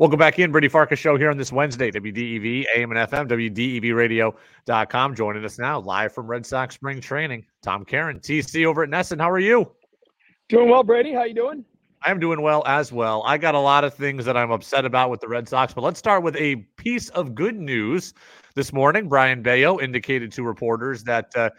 Welcome back in. Brady Farkas show here on this Wednesday, WDEV, AM and FM, WDEVradio.com. Joining us now live from Red Sox spring training, Tom Caron, TC over at NESN. How are you? Doing well, Brady. How you doing? I'm doing well as well. I got a lot of things that I'm upset about with the Red Sox, but let's start with a piece of good news. This morning, Brayan Bello indicated to reporters that uh,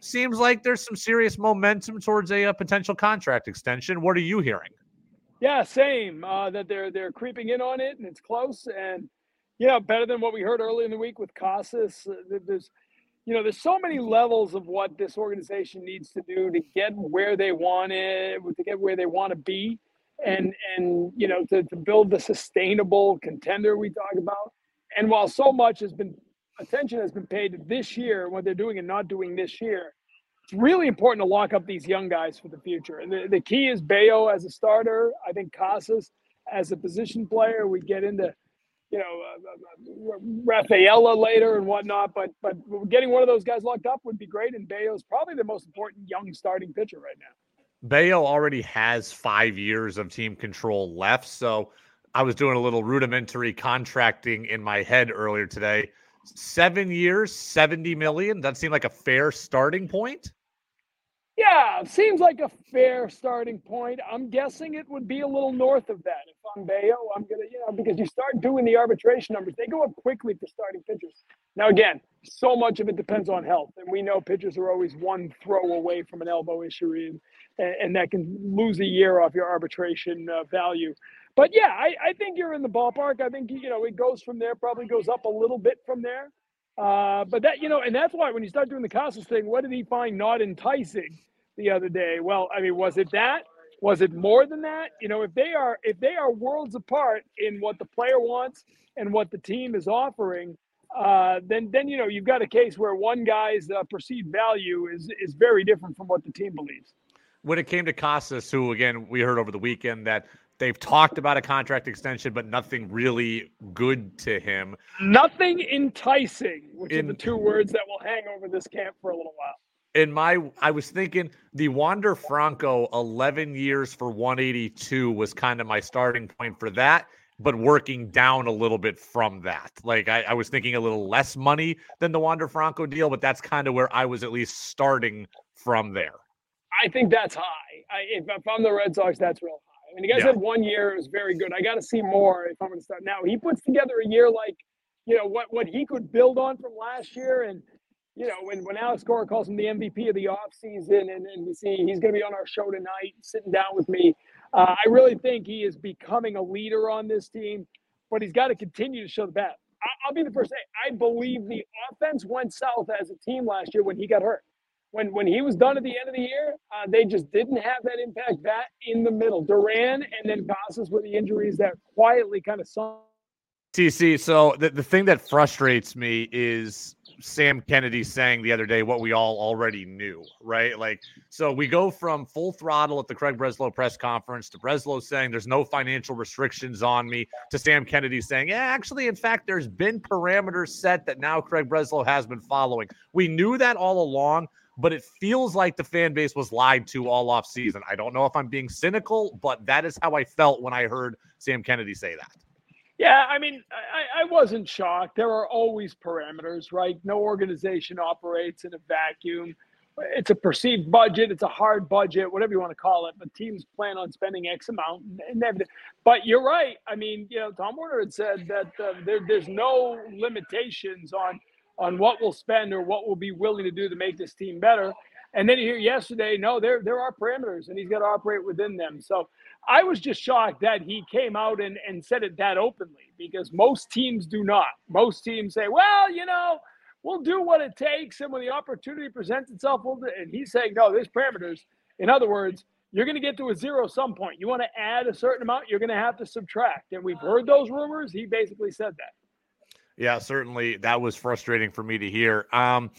seems like there's some serious momentum towards a, a potential contract extension. What are you hearing? Yeah, same. Uh, that they're they're creeping in on it, and it's close. And you know, better than what we heard early in the week with Casas. Uh, there's, you know, there's so many levels of what this organization needs to do to get where they want it, to get where they want to be, and and you know, to, to build the sustainable contender we talk about. And while so much has been attention has been paid this year, what they're doing and not doing this year, it's really important to lock up these young guys for the future. And the, the key is Bello as a starter. I think Casas as a position player. We get into, you know, uh, uh, Rafaela later and whatnot. But but getting one of those guys locked up would be great. And Bello is probably the most important young starting pitcher right now. Bello already has five years of team control left. So I was doing a little rudimentary contracting in my head earlier today seven years, 70 million. That seemed like a fair starting point. Yeah, seems like a fair starting point. I'm guessing it would be a little north of that. If I'm Bello, I'm gonna, you know, because you start doing the arbitration numbers, they go up quickly for starting pitchers. Now, again, so much of it depends on health, and we know pitchers are always one throw away from an elbow injury, and, and that can lose a year off your arbitration uh, value but yeah, I, I think you're in the ballpark. I think you know it goes from there, probably goes up a little bit from there. Uh, but that you know, and that's why when you start doing the Casas thing, what did he find not enticing the other day? Well, I mean, was it that? Was it more than that? You know, if they are if they are worlds apart in what the player wants and what the team is offering, uh, then then you know you've got a case where one guy's uh, perceived value is is very different from what the team believes. When it came to Casas, who again we heard over the weekend that They've talked about a contract extension, but nothing really good to him. Nothing enticing, which in, are the two words that will hang over this camp for a little while. In my, I was thinking the Wander Franco 11 years for 182 was kind of my starting point for that, but working down a little bit from that. Like I, I was thinking a little less money than the Wander Franco deal, but that's kind of where I was at least starting from there. I think that's high. I, if, if I'm the Red Sox, that's real high. I mean, the guy yeah. said one year it was very good. I got to see more if I'm going to start now. He puts together a year like, you know, what what he could build on from last year, and you know, when when Alex Cora calls him the MVP of the offseason, and and we see he's going to be on our show tonight, sitting down with me. Uh, I really think he is becoming a leader on this team, but he's got to continue to show the bat. I'll be the first to say I believe the offense went south as a team last year when he got hurt when when he was done at the end of the year, uh, they just didn't have that impact bat in the middle. Duran and then Casas were the injuries that quietly kind of sunk. TC, so the, the thing that frustrates me is Sam Kennedy saying the other day what we all already knew, right? Like, so we go from full throttle at the Craig Breslow press conference to Breslow saying there's no financial restrictions on me to Sam Kennedy saying, yeah, actually, in fact, there's been parameters set that now Craig Breslow has been following. We knew that all along but it feels like the fan base was lied to all off season. I don't know if I'm being cynical, but that is how I felt when I heard Sam Kennedy say that. Yeah, I mean, I, I wasn't shocked. There are always parameters, right? No organization operates in a vacuum. It's a perceived budget. It's a hard budget, whatever you want to call it. But teams plan on spending X amount. But you're right. I mean, you know, Tom Werner had said that uh, there, there's no limitations on – on what we'll spend or what we'll be willing to do to make this team better. And then you hear yesterday, no, there there are parameters and he's got to operate within them. So I was just shocked that he came out and, and said it that openly because most teams do not. Most teams say, well, you know, we'll do what it takes. And when the opportunity presents itself, we'll do And he's saying, no, there's parameters. In other words, you're going to get to a zero some point. You want to add a certain amount, you're going to have to subtract. And we've heard those rumors. He basically said that. Yeah, certainly that was frustrating for me to hear. Um,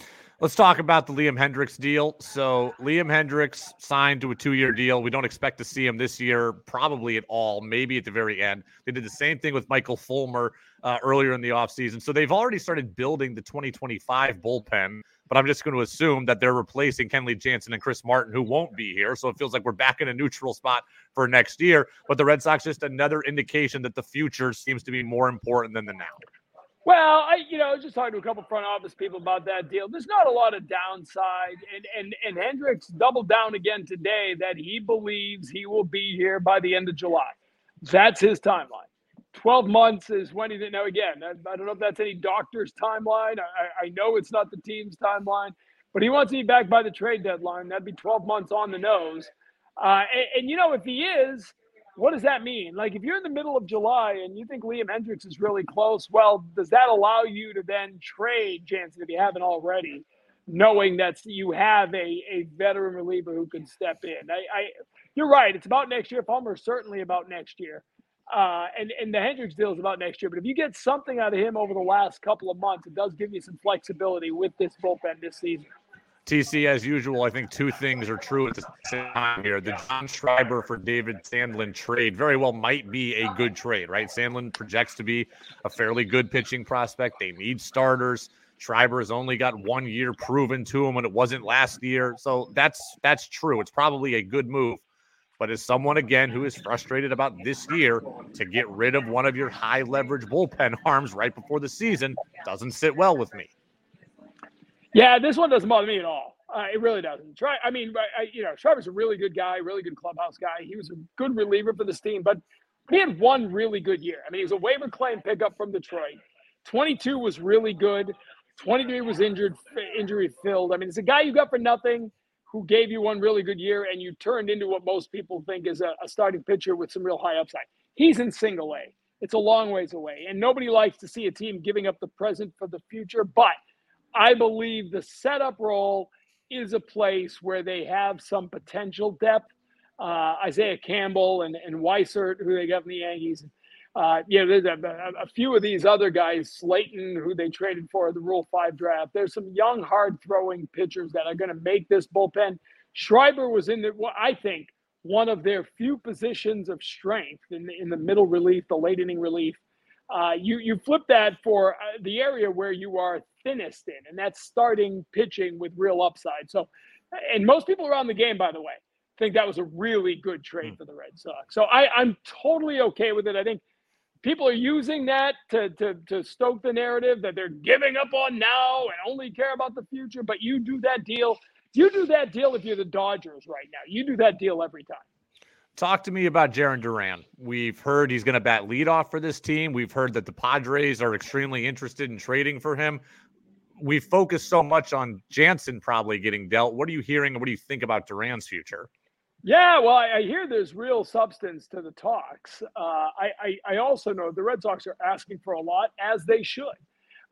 Let's talk about the Liam Hendriks deal. So Liam Hendriks signed to a two-year deal. We don't expect to see him this year, probably at all, maybe at the very end. They did the same thing with Michael Fulmer uh, earlier in the offseason. So they've already started building the 2025 bullpen, but I'm just going to assume that they're replacing Kenley Jansen and Chris Martin, who won't be here. So it feels like we're back in a neutral spot for next year. But the Red Sox just another indication that the future seems to be more important than the now. Well, I you know, I was just talking to a couple front office people about that deal. There's not a lot of downside, and and and Hendriks doubled down again today that he believes he will be here by the end of July. That's his timeline. 12 months is when he didn't again. I, I, don't know if that's any doctor's timeline. I, I know it's not the team's timeline, but he wants to be back by the trade deadline. That'd be 12 months on the nose. Uh, and, and, you know, if he is, what does that mean? Like, if you're in the middle of July and you think Liam Hendriks is really close, well, does that allow you to then trade Jansen if you haven't already, knowing that you have a, a veteran reliever who can step in? I, I you're right. It's about next year. Fulmer certainly about next year. Uh, and and the Hendriks deal is about next year. But if you get something out of him over the last couple of months, it does give you some flexibility with this bullpen this season. TC, as usual, I think two things are true at the same time here. The John Schreiber for David Sandlin trade very well might be a good trade, right? Sandlin projects to be a fairly good pitching prospect. They need starters. Schreiber has only got one year proven to him when it wasn't last year. So that's that's true. It's probably a good move. But as someone again who is frustrated about this year to get rid of one of your high leverage bullpen arms right before the season doesn't sit well with me. Yeah, this one doesn't bother me at all. Uh, it really doesn't. Try. I mean, I, you know, Schreiber's a really good guy, really good clubhouse guy. He was a good reliever for this team, but he had one really good year. I mean, he was a waiver claim pickup from Detroit. 22 was really good. 23 was injured, injury filled. I mean, it's a guy you got for nothing who gave you one really good year, and you turned into what most people think is a, a starting pitcher with some real high upside. He's in single A. It's a long ways away, and nobody likes to see a team giving up the present for the future, but I believe the setup role is a place where they have some potential depth. Uh, Isaiah Campbell and, and Weissert, who they got from the Yankees. Uh, you know, there's a, a, few of these other guys, Slaten, who they traded for the Rule 5 draft. There's some young, hard throwing pitchers that are going to make this bullpen. Schreiber was in the, well, I think, one of their few positions of strength in the, in the middle relief, the late inning relief. Uh, you you flip that for uh, the area where you are thinnest in, and that's starting pitching with real upside. So, and most people around the game, by the way, think that was a really good trade mm. for the Red Sox. So I, I'm totally okay with it. I think people are using that to, to, to stoke the narrative that they're giving up on now and only care about the future. But you do that deal. You do that deal if you're the Dodgers right now. You do that deal every time. Talk to me about Jarren Duran. We've heard he's going to bat leadoff for this team. We've heard that the Padres are extremely interested in trading for him we focus so much on Jansen probably getting dealt. What are you hearing? What do you think about Duran's future? Yeah, well, I, I hear there's real substance to the talks. Uh, I, I, I, also know the Red Sox are asking for a lot, as they should.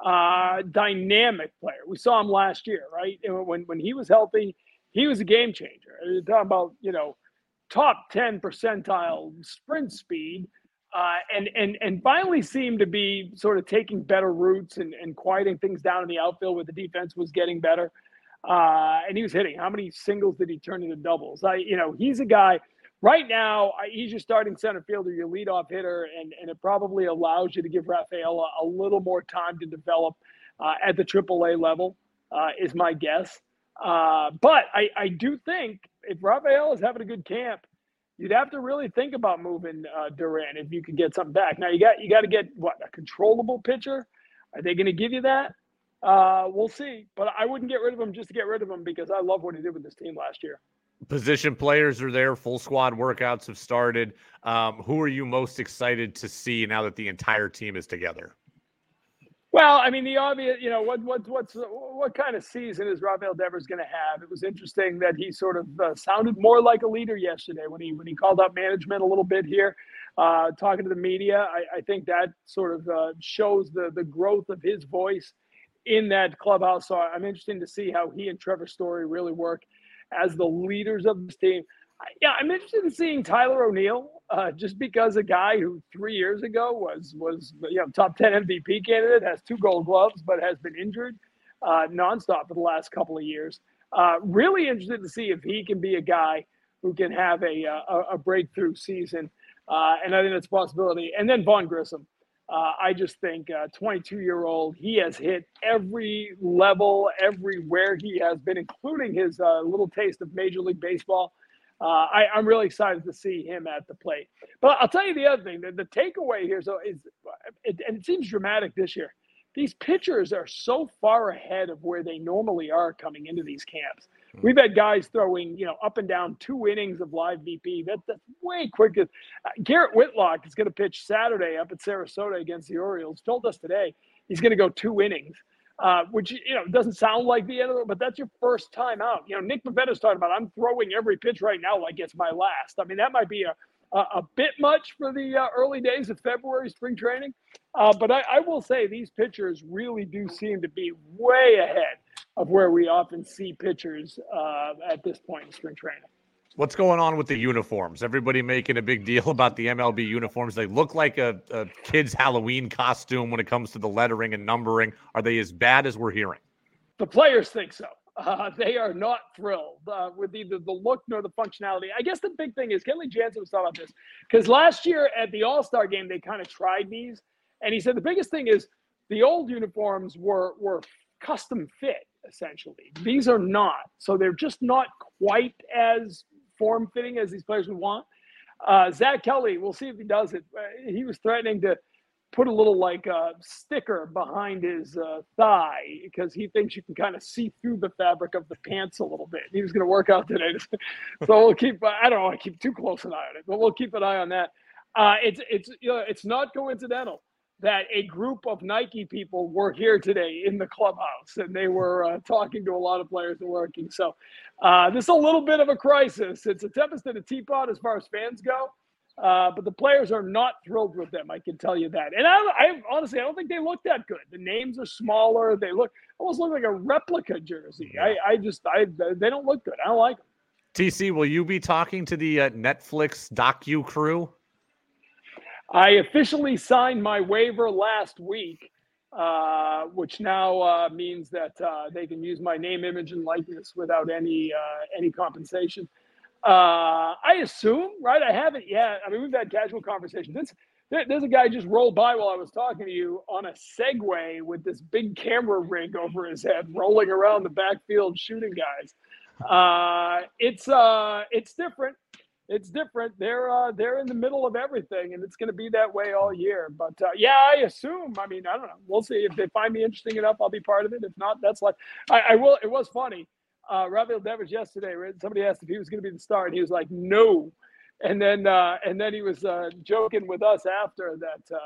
Uh, dynamic player. We saw him last year, right? When when he was healthy, he was a game changer. You're talking about you know top ten percentile sprint speed uh, and and and finally seemed to be sort of taking better routes and, and quieting things down in the outfield where the defense was getting better. Uh, and he was hitting. How many singles did he turn into doubles? I, you know, he's a guy. Right now, he's your starting center fielder, your leadoff hitter, and, and it probably allows you to give Rafaela a, little more time to develop uh, at the AAA level, uh, is my guess. Uh, but I, I do think if Rafaela is having a good camp, you'd have to really think about moving uh, Duran if you could get something back. Now you got you got to get what a controllable pitcher. Are they going to give you that? Uh, we'll see. But I wouldn't get rid of him just to get rid of him because I love what he did with this team last year. Position players are there. Full squad workouts have started. Um, who are you most excited to see now that the entire team is together? Well, I mean, the obvious, you know, what what what's what kind of season is Rafael Devers going to have? It was interesting that he sort of uh, sounded more like a leader yesterday when he when he called out management a little bit here, uh, talking to the media. I, I think that sort of uh, shows the the growth of his voice in that clubhouse. So I'm interested to see how he and Trevor Story really work as the leaders of this team yeah, I'm interested in seeing Tyler O'Neill, uh, just because a guy who three years ago was was you know top ten MVP candidate, has two Gold Gloves, but has been injured. uh, nonstop for the last couple of years. Uh, really interested to see if he can be a guy who can have a, uh, a, a breakthrough season. Uh, and I think that's a possibility. And then Vaughn Grissom. Uh, I just think 22 year old, he has hit every level, everywhere he has been, including his little taste of Major League Baseball. Uh, I, am really excited to see him at the plate. But I'll tell you the other thing: the, the takeaway here so is, it, and it seems dramatic this year. These pitchers are so far ahead of where they normally are coming into these camps. Hmm. We've had guys throwing, you know, up and down two innings of live BP. That, that's way quicker. Uh, Garrett Whitlock is going to pitch Saturday up at Sarasota against the Orioles. Told us today he's going to go two innings, uh, which you know doesn't sound like the end of it, but that's your first time out. You know, Nick Pivetta's talking about I'm throwing every pitch right now like it's my last. I mean, that might be a a, a bit much for the uh, early days of February spring training, uh, but I, I will say these pitchers really do seem to be way ahead of where we often see pitchers uh, at this point in spring training. What's going on with the uniforms? Everybody making a big deal about the MLB uniforms. They look like a, a kid's Halloween costume when it comes to the lettering and numbering. Are they as bad as we're hearing? The players think so. Uh, they are not thrilled uh, with either the look nor the functionality. I guess the big thing is Kenley Jansen was talking about this because last year at the All Star game they kind of tried these, and he said the biggest thing is the old uniforms were were custom fit essentially. These are not. So they're just not quite as form fitting as these players would want. Uh, Zack Kelly, we'll see if he does it. Uh, he was threatening to put a little like uh, sticker behind his uh, thigh because he thinks you can kind of see through the fabric of the pants a little bit. He was going to work out today, so we'll keep. I don't want to keep too close an eye on it, but we'll keep an eye on that. Uh, it's it's you know, it's not coincidental that a group of Nike people were here today in the clubhouse and they were uh, talking to a lot of players and working. So uh, this is a little bit of a crisis. It's a tempest in a teapot as far as fans go. Uh, but the players are not thrilled with them. I can tell you that. And I, I, honestly, I don't think they look that good. The names are smaller. They look almost look like a replica jersey. I, I just, I, they don't look good. I don't like them. TC, will you be talking to the uh, Netflix docu crew? I officially signed my waiver last week, uh, which now uh, means that uh, they can use my name, image, and likeness without any uh, any compensation. Uh, I assume, right? I haven't yet. I mean, we've had casual conversations. This, there's a guy just rolled by while I was talking to you on a Segway with this big camera rig over his head, rolling around the backfield shooting guys. Uh, it's it's different it's different. They're uh, they're in the middle of everything, and it's going to be that way all year. But uh, yeah, I assume. I mean, I don't know. We'll see if they find me interesting enough. I'll be part of it. If not, that's like I, I will. It was funny. Uh, Rafael Devers yesterday. Somebody asked if he was going to be the star, and he was like, "No." And then uh, and then he was uh, joking with us after that.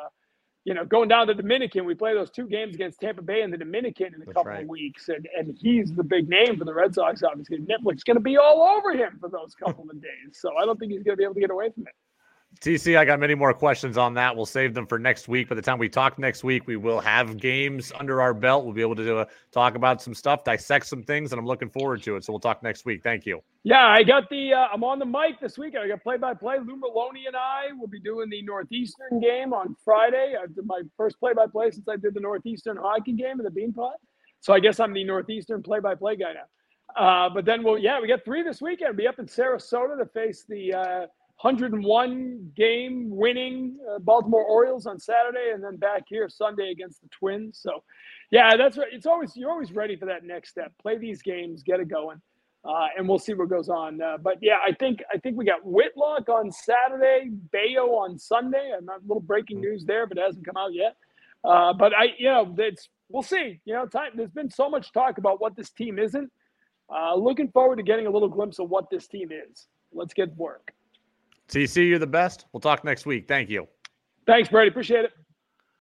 You know, going down to Dominican, we play those two games against Tampa Bay and the Dominican in a That's couple right. of weeks, and and he's the big name for the Red Sox. Obviously, Netflix going to be all over him for those couple of days, so I don't think he's going to be able to get away from it. TC, I got many more questions on that. We'll save them for next week. By the time we talk next week, we will have games under our belt. We'll be able to talk about some stuff, dissect some things, and I'm looking forward to it. So we'll talk next week. Thank you. Yeah, I got the. Uh, I'm on the mic this week. I got play by play. Lou Merloni and I will be doing the Northeastern game on Friday. I did my first play by play since I did the Northeastern hockey game in the Beanpot. So I guess I'm the Northeastern play by play guy now. Uh, but then we'll yeah, we got three this weekend. We'll be up in Sarasota to face the uh, 101 game winning uh, Baltimore Orioles on Saturday, and then back here Sunday against the Twins. So, yeah, that's right. It's always you're always ready for that next step. Play these games, get it going, uh, and we'll see what goes on. Uh, but yeah, I think I think we got Whitlock on Saturday, Bello on Sunday. I'm not a little breaking news there, but it hasn't come out yet. Uh, but I, you know, it's we'll see. You know, time. There's been so much talk about what this team isn't. Uh, looking forward to getting a little glimpse of what this team is. Let's get work. TC, you're the best. We'll talk next week. Thank you. Thanks, Brady. Appreciate it.